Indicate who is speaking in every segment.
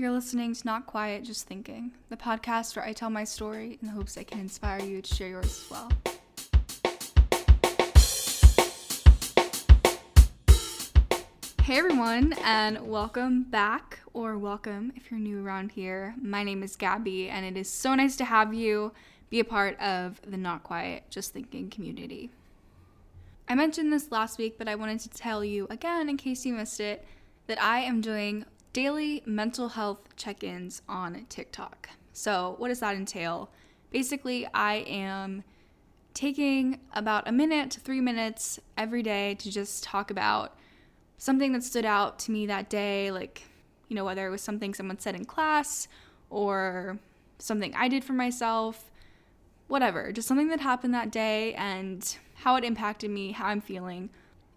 Speaker 1: You're listening to Not Quiet, Just Thinking, the podcast where I tell my story in the hopes I can inspire you to share yours as well. Hey everyone, and welcome back, or welcome if you're new around here. My name is Gabby, and it is so nice to have you be a part of the Not Quiet, Just Thinking community. I mentioned this last week, but I wanted to tell you again, in case you missed it, that I am doing daily mental health check ins on TikTok. So, what does that entail? Basically, I am taking about a minute to three minutes every day to just talk about something that stood out to me that day, like, you know, whether it was something someone said in class or something I did for myself, whatever, just something that happened that day and how it impacted me, how I'm feeling.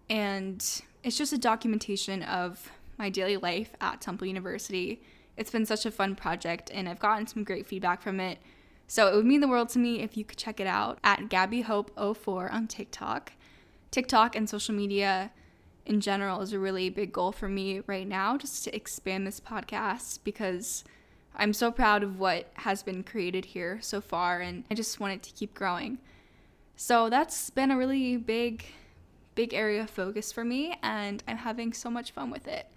Speaker 1: And it's just a documentation of my daily life at Temple University. It's been such a fun project, and I've gotten some great feedback from it. So it would mean the world to me if you could check it out at GabbyHope04 on TikTok. TikTok and social media in general is a really big goal for me right now, just to expand this podcast because I'm so proud of what has been created here so far, and I just want it to keep growing. So that's been a really big, big area of focus for me, and I'm having so much fun with it.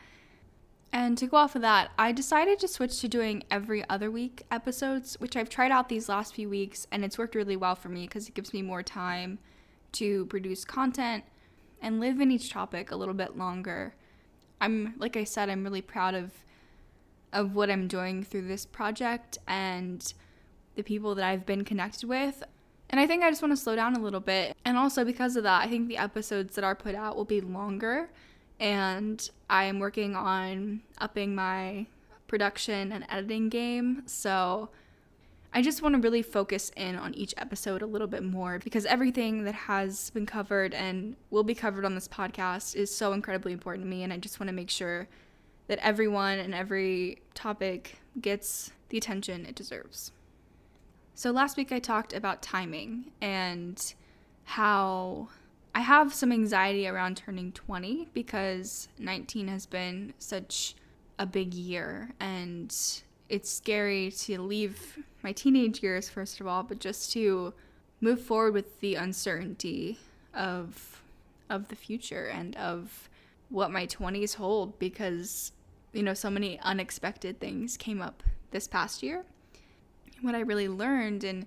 Speaker 1: And to go off of that, I decided to switch to doing every other week episodes, which I've tried out these last few weeks, and it's worked really well for me because it gives me more time to produce content and live in each topic a little bit longer. I'm like I said, I'm really proud of of what I'm doing through this project and the people that I've been connected with. And I think I just want to slow down a little bit. And also because of that, I think the episodes that are put out will be longer and I am working on upping my production and editing game. So I just want to really focus in on each episode a little bit more because everything that has been covered and will be covered on this podcast is so incredibly important to me. And I just want to make sure that everyone and every topic gets the attention it deserves. So last week I talked about timing and how I have some anxiety around turning 20 because 19 has been such a big year and it's scary to leave my teenage years first of all, but just to move forward with the uncertainty of of the future and of what my 20s hold because you know so many unexpected things came up this past year. What I really learned and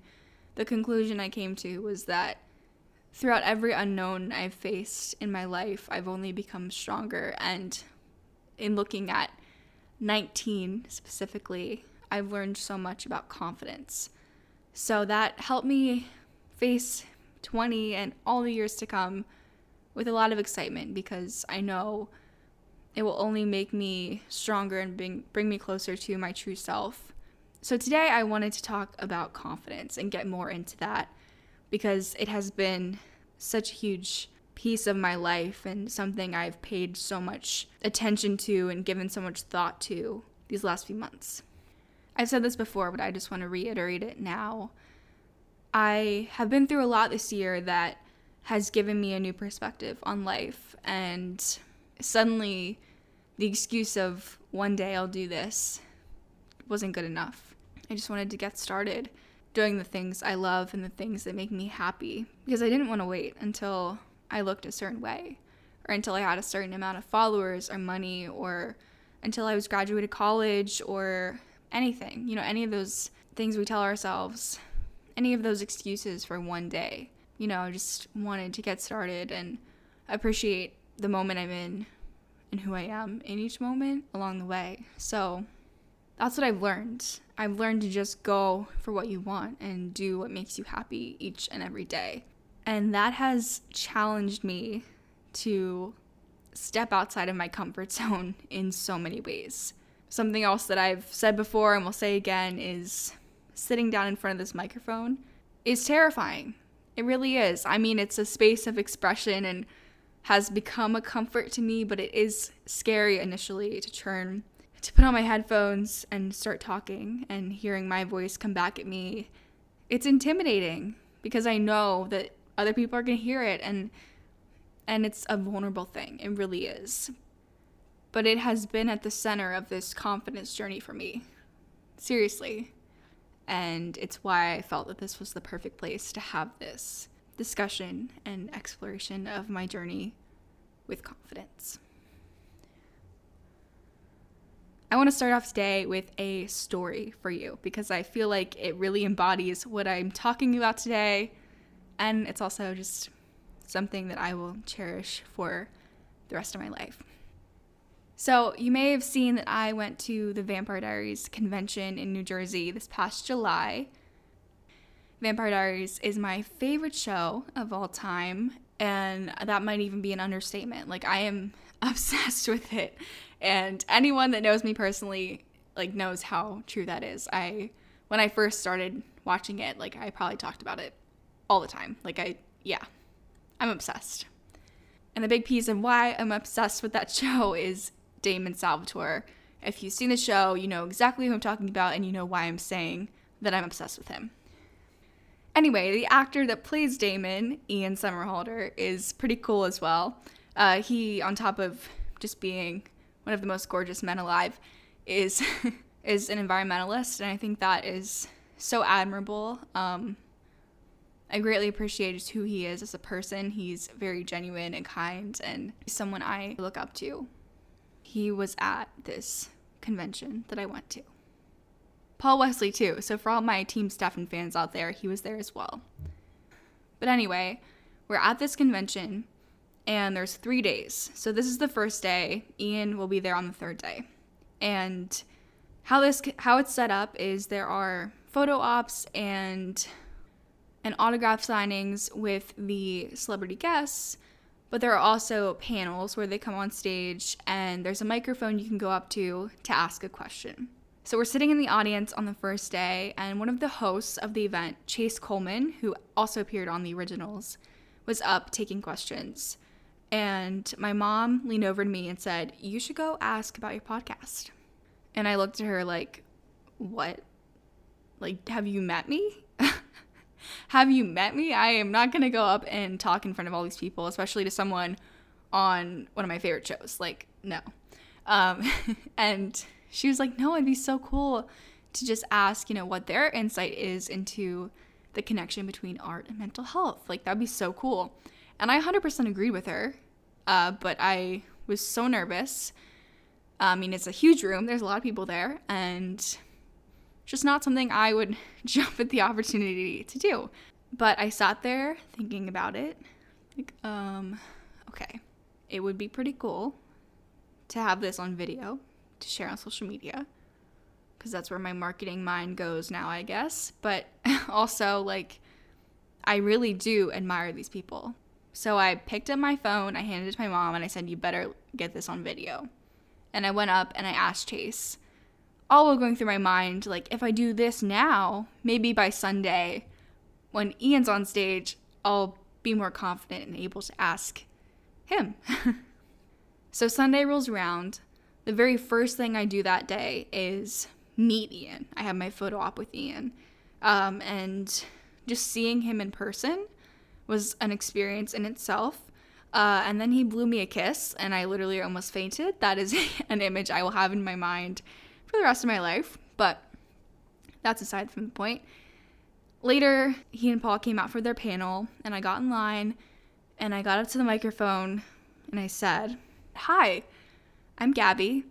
Speaker 1: the conclusion I came to was that throughout every unknown I've faced in my life, I've only become stronger. And in looking at 19 specifically, I've learned so much about confidence. So that helped me face 20 and all the years to come with a lot of excitement because I know it will only make me stronger and bring, bring me closer to my true self. So today I wanted to talk about confidence and get more into that because it has been such a huge piece of my life and something I've paid so much attention to and given so much thought to these last few months. I've said this before, but I just want to reiterate it now. I have been through a lot this year that has given me a new perspective on life, and suddenly the excuse of one day I'll do this wasn't good enough. I just wanted to get started doing the things I love and the things that make me happy because I didn't want to wait until I looked a certain way or until I had a certain amount of followers or money or until I was graduated college or anything. You know, any of those things we tell ourselves, any of those excuses for one day. You know, I just wanted to get started and appreciate the moment I'm in and who I am in each moment along the way. So that's what I've learned. I've learned to just go for what you want and do what makes you happy each and every day. And that has challenged me to step outside of my comfort zone in so many ways. Something else that I've said before and will say again is sitting down in front of this microphone is terrifying. It really is. I mean, it's a space of expression and has become a comfort to me, but it is scary initially to turn to put on my headphones and start talking and hearing my voice come back at me, it's intimidating because I know that other people are going to hear it and and it's a vulnerable thing. It really is. but it has been at the center of this confidence journey for me. Seriously. And it's why I felt that this was the perfect place to have this discussion and exploration of my journey with confidence. I want to start off today with a story for you because I feel like it really embodies what I'm talking about today. And it's also just something that I will cherish for the rest of my life. So, you may have seen that I went to the Vampire Diaries convention in New Jersey this past July. Vampire Diaries is my favorite show of all time, and that might even be an understatement. Like, I am obsessed with it and anyone that knows me personally like knows how true that is. I when I first started watching it, like I probably talked about it all the time. Like I yeah. I'm obsessed. And the big piece of why I'm obsessed with that show is Damon Salvatore. If you've seen the show, you know exactly who I'm talking about and you know why I'm saying that I'm obsessed with him. Anyway, the actor that plays Damon, Ian Somerhalder, is pretty cool as well. Uh, he, on top of just being one of the most gorgeous men alive, is is an environmentalist, and I think that is so admirable. Um, I greatly appreciate who he is as a person. He's very genuine and kind, and someone I look up to. He was at this convention that I went to. Paul Wesley, too. So, for all my Team Stefan fans out there, he was there as well. But anyway, we're at this convention, and there's three days. So this is the first day. Ian will be there on the third day. And how this how it's set up is there are photo ops and and autograph signings with the celebrity guests, but there are also panels where they come on stage and there's a microphone you can go up to to ask a question. So we're sitting in the audience on the first day, and one of the hosts of the event, Chase Coleman, who also appeared on the originals, was up taking questions. And my mom leaned over to me and said, You should go ask about your podcast. And I looked at her like, What? Like, have you met me? have you met me? I am not going to go up and talk in front of all these people, especially to someone on one of my favorite shows. Like, no. Um, and she was like, No, it'd be so cool to just ask, you know, what their insight is into the connection between art and mental health. Like, that'd be so cool. And I 100% agreed with her, uh, but I was so nervous. I mean, it's a huge room, there's a lot of people there, and just not something I would jump at the opportunity to do. But I sat there thinking about it. Like, um, okay, it would be pretty cool to have this on video to share on social media because that's where my marketing mind goes now, I guess. But also, like, I really do admire these people. So I picked up my phone, I handed it to my mom, and I said, You better get this on video. And I went up and I asked Chase, all while going through my mind, like, if I do this now, maybe by Sunday, when Ian's on stage, I'll be more confident and able to ask him. so Sunday rolls around. The very first thing I do that day is meet Ian. I have my photo op with Ian. Um, and just seeing him in person was an experience in itself. Uh, and then he blew me a kiss, and I literally almost fainted. That is an image I will have in my mind for the rest of my life, but that's aside from the point. Later, he and Paul came out for their panel, and I got in line, and I got up to the microphone, and I said, Hi, I'm Gabby.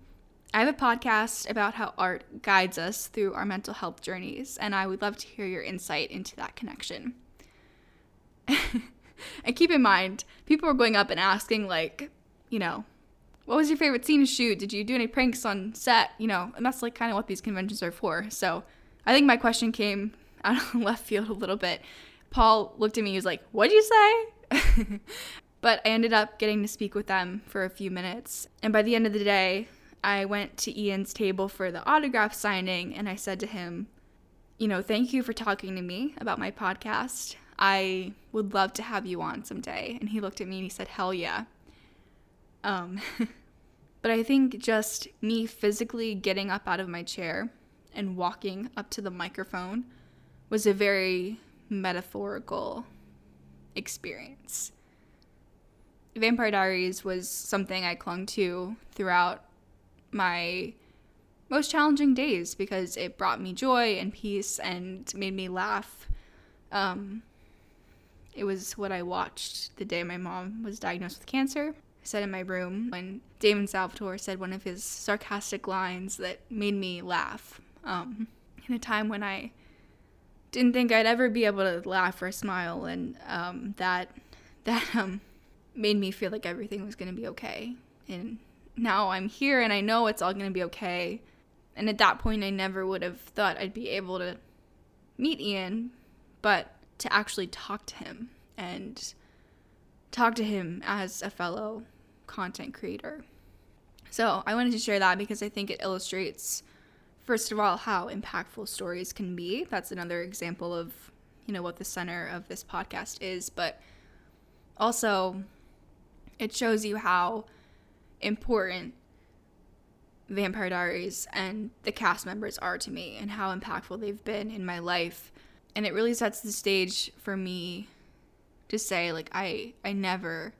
Speaker 1: I have a podcast about how art guides us through our mental health journeys, and I would love to hear your insight into that connection. And keep in mind, people were going up and asking, like, you know, what was your favorite scene to shoot? Did you do any pranks on set? You know, and that's like kind of what these conventions are for. So I think my question came out of left field a little bit. Paul looked at me, he was like, What'd you say? but I ended up getting to speak with them for a few minutes. And by the end of the day, I went to Ian's table for the autograph signing and I said to him, You know, thank you for talking to me about my podcast. I would love to have you on someday. And he looked at me and he said, Hell yeah. Um, but I think just me physically getting up out of my chair and walking up to the microphone was a very metaphorical experience. Vampire Diaries was something I clung to throughout my most challenging days because it brought me joy and peace and made me laugh. Um, it was what I watched the day my mom was diagnosed with cancer. I sat in my room when Damon Salvatore said one of his sarcastic lines that made me laugh. Um, in a time when I didn't think I'd ever be able to laugh or smile, and um, that that um, made me feel like everything was going to be okay. And now I'm here, and I know it's all going to be okay. And at that point, I never would have thought I'd be able to meet Ian, but to actually talk to him and talk to him as a fellow content creator. So I wanted to share that because I think it illustrates, first of all, how impactful stories can be. That's another example of, you know, what the center of this podcast is. But also, it shows you how important Vampire Diaries and the cast members are to me and how impactful they've been in my life. And it really sets the stage for me to say like I I never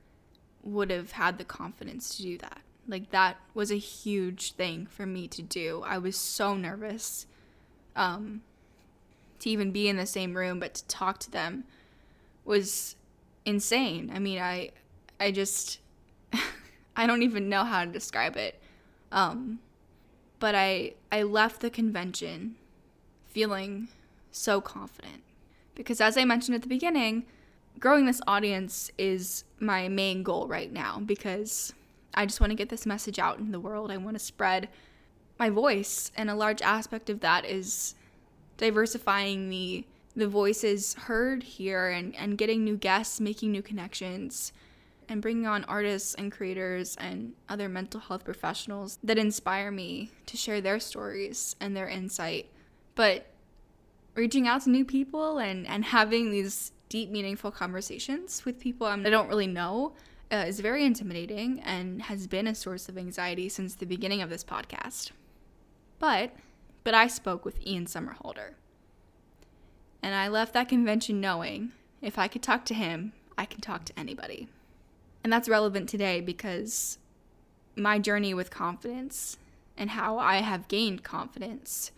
Speaker 1: would have had the confidence to do that. Like that was a huge thing for me to do. I was so nervous um to even be in the same room but to talk to them was insane. I mean, I I just I don't even know how to describe it. Um, but I I left the convention feeling so confident because as I mentioned at the beginning, growing this audience is my main goal right now because I just want to get this message out in the world. I want to spread my voice, and a large aspect of that is diversifying the the voices heard here and, and getting new guests, making new connections, and bringing on artists and creators and other mental health professionals that inspire me to share their stories and their insight. But reaching out to new people and, and having these deep, meaningful conversations with people I don't really know uh, is very intimidating and has been a source of anxiety since the beginning of this podcast. But, but I spoke with Ian Somerhalder. And I left that convention knowing if I could talk to him, I can talk to anybody. And that's relevant today because my journey with confidence and how I have gained confidence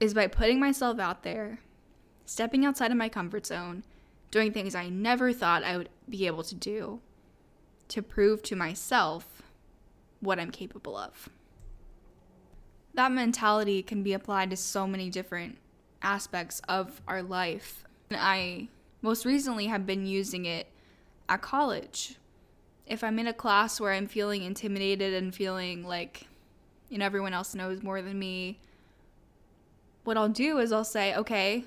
Speaker 1: is by putting myself out there, stepping outside of my comfort zone, doing things I never thought I would be able to do to prove to myself what I'm capable of. That mentality can be applied to so many different aspects of our life. And I most recently have been using it at college. If I'm in a class where I'm feeling intimidated and feeling like you know everyone else knows more than me, what I'll do is I'll say, "Okay,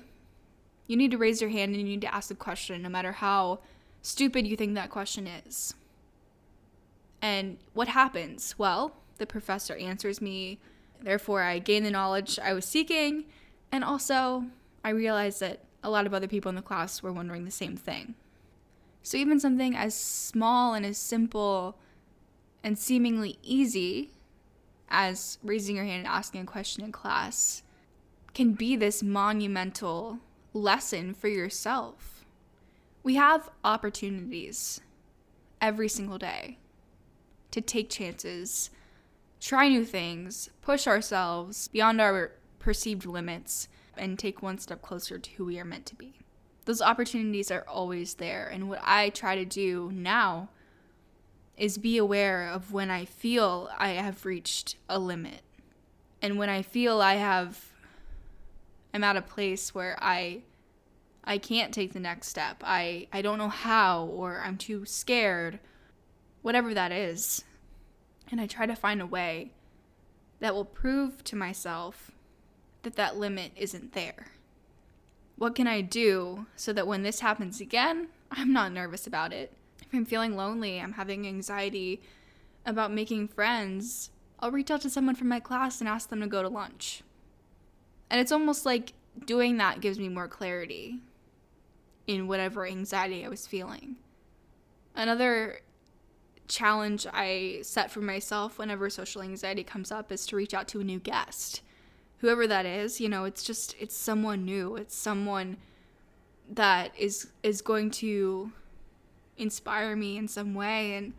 Speaker 1: you need to raise your hand and you need to ask a question no matter how stupid you think that question is." And what happens? Well, the professor answers me, therefore I gain the knowledge I was seeking, and also I realize that a lot of other people in the class were wondering the same thing. So, even something as small and as simple and seemingly easy as raising your hand and asking a question in class can be this monumental lesson for yourself. We have opportunities every single day to take chances, try new things, push ourselves beyond our perceived limits, and take one step closer to who we are meant to be those opportunities are always there. And what I try to do now is be aware of when I feel I have reached a limit. And when I feel I have I'm at a place where I I can't take the next step. I I don't know how or I'm too scared. Whatever that is. And I try to find a way that will prove to myself that that limit isn't there. What can I do so that when this happens again, I'm not nervous about it? If I'm feeling lonely, I'm having anxiety about making friends, I'll reach out to someone from my class and ask them to go to lunch. And it's almost like doing that gives me more clarity in whatever anxiety I was feeling. Another challenge I set for myself whenever social anxiety comes up is to reach out to a new guest whoever that is, you know, it's just it's someone new. It's someone that is is going to inspire me in some way and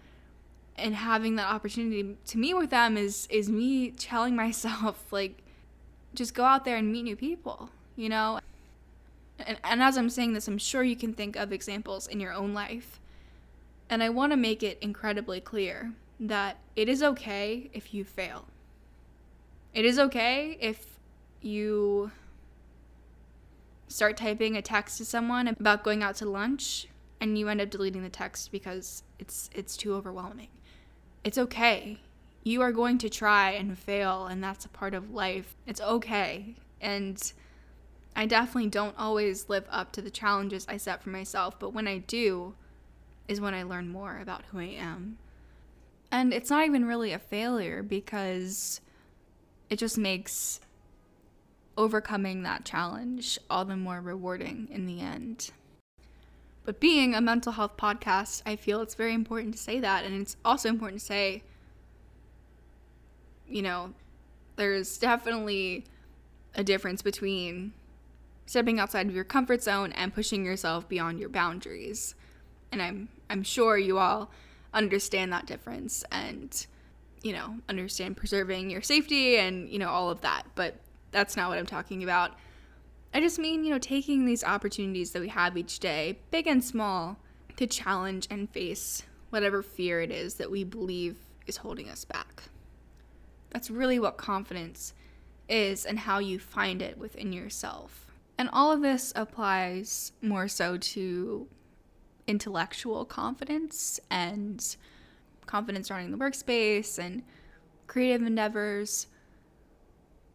Speaker 1: and having that opportunity to meet with them is is me telling myself like just go out there and meet new people, you know? And, and as I'm saying this, I'm sure you can think of examples in your own life. And I want to make it incredibly clear that it is okay if you fail. It is okay if you start typing a text to someone about going out to lunch and you end up deleting the text because it's it's too overwhelming. It's okay. You are going to try and fail and that's a part of life. It's okay. And I definitely don't always live up to the challenges I set for myself, but when I do is when I learn more about who I am. And it's not even really a failure because it just makes overcoming that challenge all the more rewarding in the end. But being a mental health podcast, I feel it's very important to say that. And it's also important to say, you know, there's definitely a difference between stepping outside of your comfort zone and pushing yourself beyond your boundaries. And I'm I'm sure you all understand that difference and you know, understand preserving your safety and, you know, all of that. But that's not what I'm talking about. I just mean, you know, taking these opportunities that we have each day, big and small, to challenge and face whatever fear it is that we believe is holding us back. That's really what confidence is and how you find it within yourself. And all of this applies more so to intellectual confidence and confidence running the workspace and creative endeavors.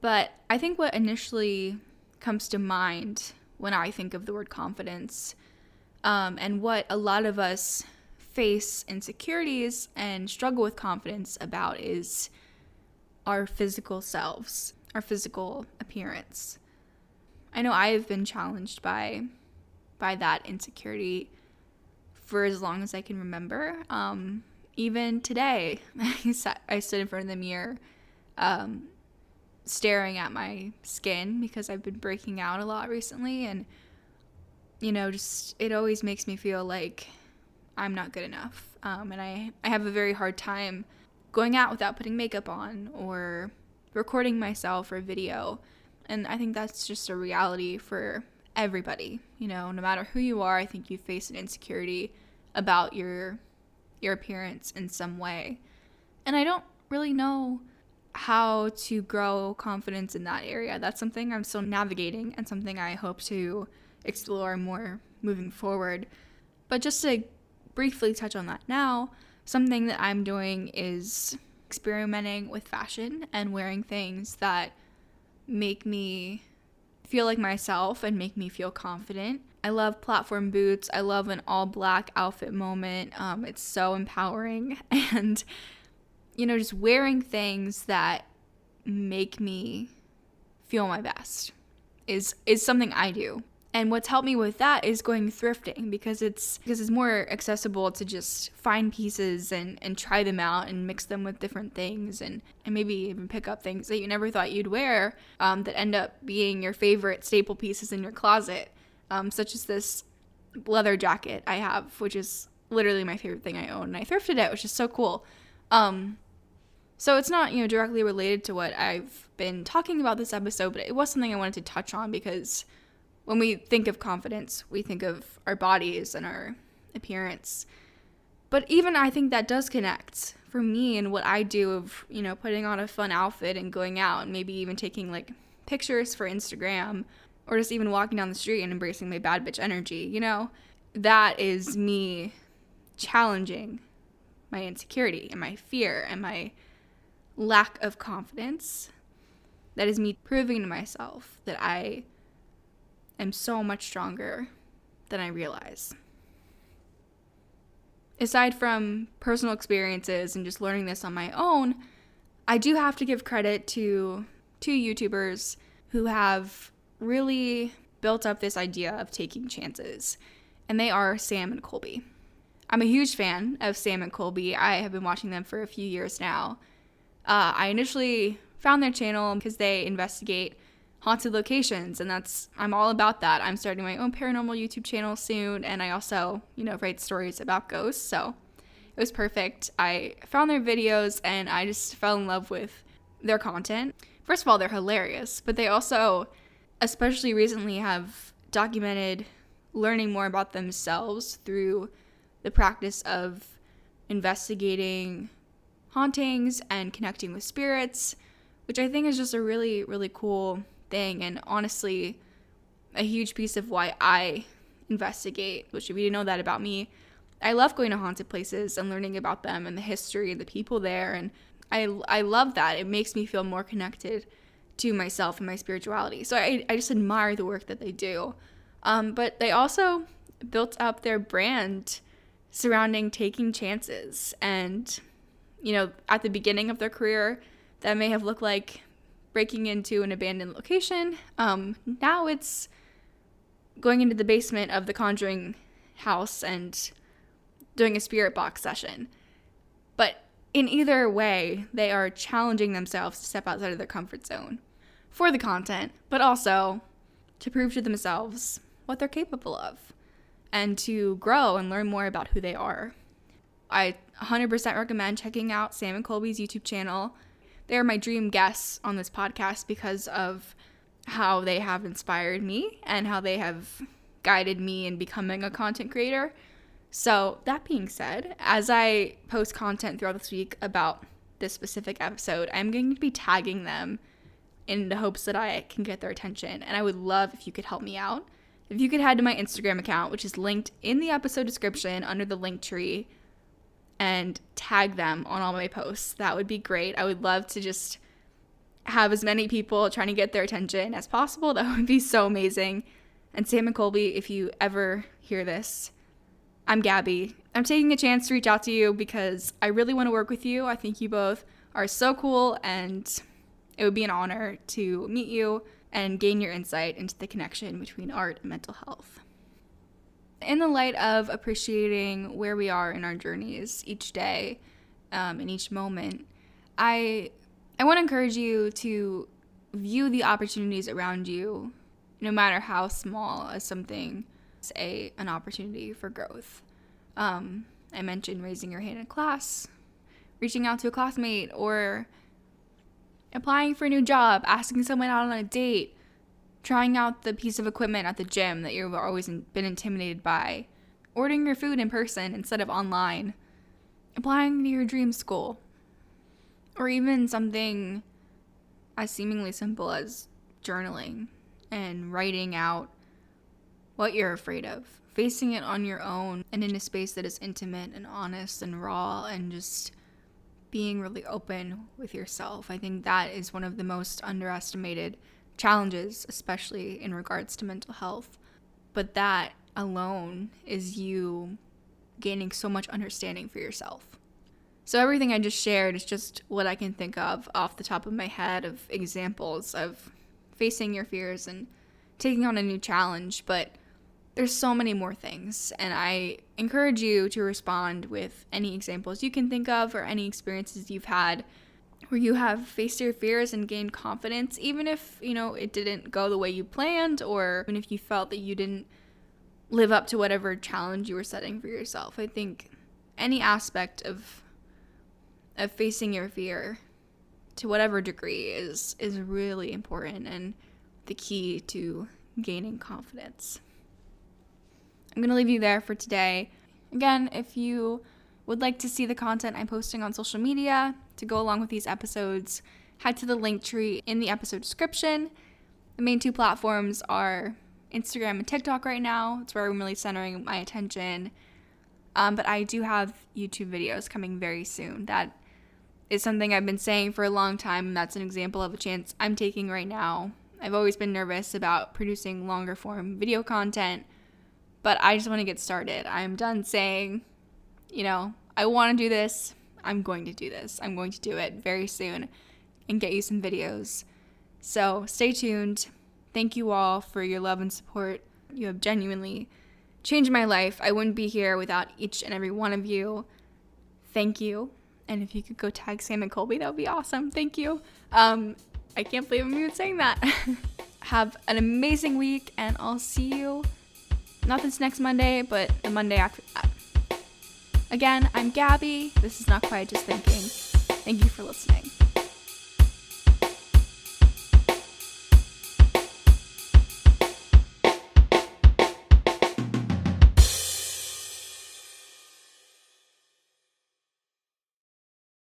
Speaker 1: But I think what initially comes to mind when I think of the word confidence um, and what a lot of us face insecurities and struggle with confidence about is our physical selves, our physical appearance. I know I have been challenged by by that insecurity for as long as I can remember. Um, even today, I, sat, I stood in front of the mirror, um, staring at my skin because I've been breaking out a lot recently, and you know, just it always makes me feel like I'm not good enough, um, and I I have a very hard time going out without putting makeup on or recording myself for video, and I think that's just a reality for everybody. You know, no matter who you are, I think you face an insecurity about your your appearance in some way. And I don't really know how to grow confidence in that area. That's something I'm still navigating and something I hope to explore more moving forward. But just to briefly touch on that now, something that I'm doing is experimenting with fashion and wearing things that make me feel like myself and make me feel confident. I love platform boots. I love an all black outfit moment. Um, it's so empowering. And, you know, just wearing things that make me feel my best is is something I do. And what's helped me with that is going thrifting because it's because it's more accessible to just find pieces and, and try them out and mix them with different things and, and maybe even pick up things that you never thought you'd wear um, that end up being your favorite staple pieces in your closet um, such as this leather jacket I have, which is literally my favorite thing I own. And I thrifted it, which is so cool. Um, so it's not, you know, directly related to what I've been talking about this episode, but it was something I wanted to touch on because when we think of confidence, we think of our bodies and our appearance. But even I think that does connect for me and what I do of, you know, putting on a fun outfit and going out and maybe even taking like pictures for Instagram or just even walking down the street and embracing my bad bitch energy, you know? That is me challenging my insecurity and my fear and my lack of confidence. That is me proving to myself that I am so much stronger than I realize. Aside from personal experiences and just learning this on my own, I do have to give credit to two YouTubers who have really built up this idea of taking chances, and they are Sam and Colby. I'm a huge fan of Sam and Colby. I have been watching them for a few years now. Uh, I initially found their channel because they investigate haunted locations, and that's I'm all about that. I'm starting my own paranormal YouTube channel soon, and I also, you know, write stories about ghosts. So, It was perfect. I found their videos and I just fell in love with their content. First of all, they're hilarious, but they also, especially recently, have documented learning more about themselves through the practice of investigating hauntings and connecting with spirits, which I think is just a really, really cool thing. And honestly, a huge piece of why I investigate, which if you didn't know that about me, I love going to haunted places and learning about them and the history and the people there. And I, I love that. It makes me feel more connected to myself and my spirituality. So I, I just admire the work that they do. Um, but they also built up their brand surrounding taking chances. And, you know, at the beginning of their career, that may have looked like breaking into an abandoned location. Um, now it's going into the basement of the Conjuring house and doing a spirit box session. But in either way, they are challenging themselves to step outside of their comfort zone for the content, but also to prove to themselves what they're capable of and to grow and learn more about who they are. I 100% recommend checking out Sam and Colby's YouTube channel. They are my dream guests on this podcast because of how they have inspired me and how they have guided me in becoming a content creator. So, that being said, as I post content throughout this week about this specific episode, I'm going to be tagging them in the hopes that I can get their attention. And I would love if you could help me out. If you could head to my Instagram account, which is linked in the episode description under the link tree, and tag them on all my posts, that would be great. I would love to just have as many people trying to get their attention as possible. That would be so amazing. And Sam and Colby, if you ever hear this, I'm Gabby. I'm taking a chance to reach out to you because I really want to work with you. I think you both are so cool, and it would be an honor to meet you and gain your insight into the connection between art and mental health. In the light of appreciating where we are in our journeys each day um, and each moment, I I want to encourage you to view the opportunities around you, no matter how small, as something a an opportunity for growth. Um, I mentioned raising your hand in class, reaching out to a classmate, or applying for a new job, asking someone out on a date, trying out the piece of equipment at the gym that you've always been intimidated by, ordering your food in person instead of online, applying to your dream school, or even something as seemingly simple as journaling and writing out what you're afraid of, facing it on your own and in a space that is intimate and honest and raw and just being really open with yourself. I think that is one of the most underestimated challenges, especially in regards to mental health. But that alone is you gaining so much understanding for yourself. So, everything I just shared is just what I can think of off the top of my head of examples of facing your fears and taking on a new challenge. But there's so many more things and i encourage you to respond with any examples you can think of or any experiences you've had where you have faced your fears and gained confidence even if you know it didn't go the way you planned or even if you felt that you didn't live up to whatever challenge you were setting for yourself i think any aspect of of facing your fear to whatever degree is is really important and the key to gaining confidence I'm going to leave you there for today. Again, if you would like to see the content I'm posting on social media to go along with these episodes, head to the link tree in the episode description. The main two platforms are Instagram and TikTok right now. It's where I'm really centering my attention. Um, but I do have YouTube videos coming very soon. That is something I've been saying for a long time, and that's an example of a chance I'm taking right now. I've always been nervous about producing longer form video content but I just want to get started. I'm done saying, you know, I want to do this. I'm going to do this. I'm going to do it very soon and get you some videos. So stay tuned. Thank you all for your love and support. You have genuinely changed my life. I wouldn't be here without each and every one of you. Thank you. And if you could go tag Sam and Colby, that would be awesome. Thank you. Um, I can't believe I'm even saying that. have an amazing week, and I'll see you not this next Monday, but the Monday after. Again, I'm Gabby. This is Not Quiet Just Thinking. Thank you for listening.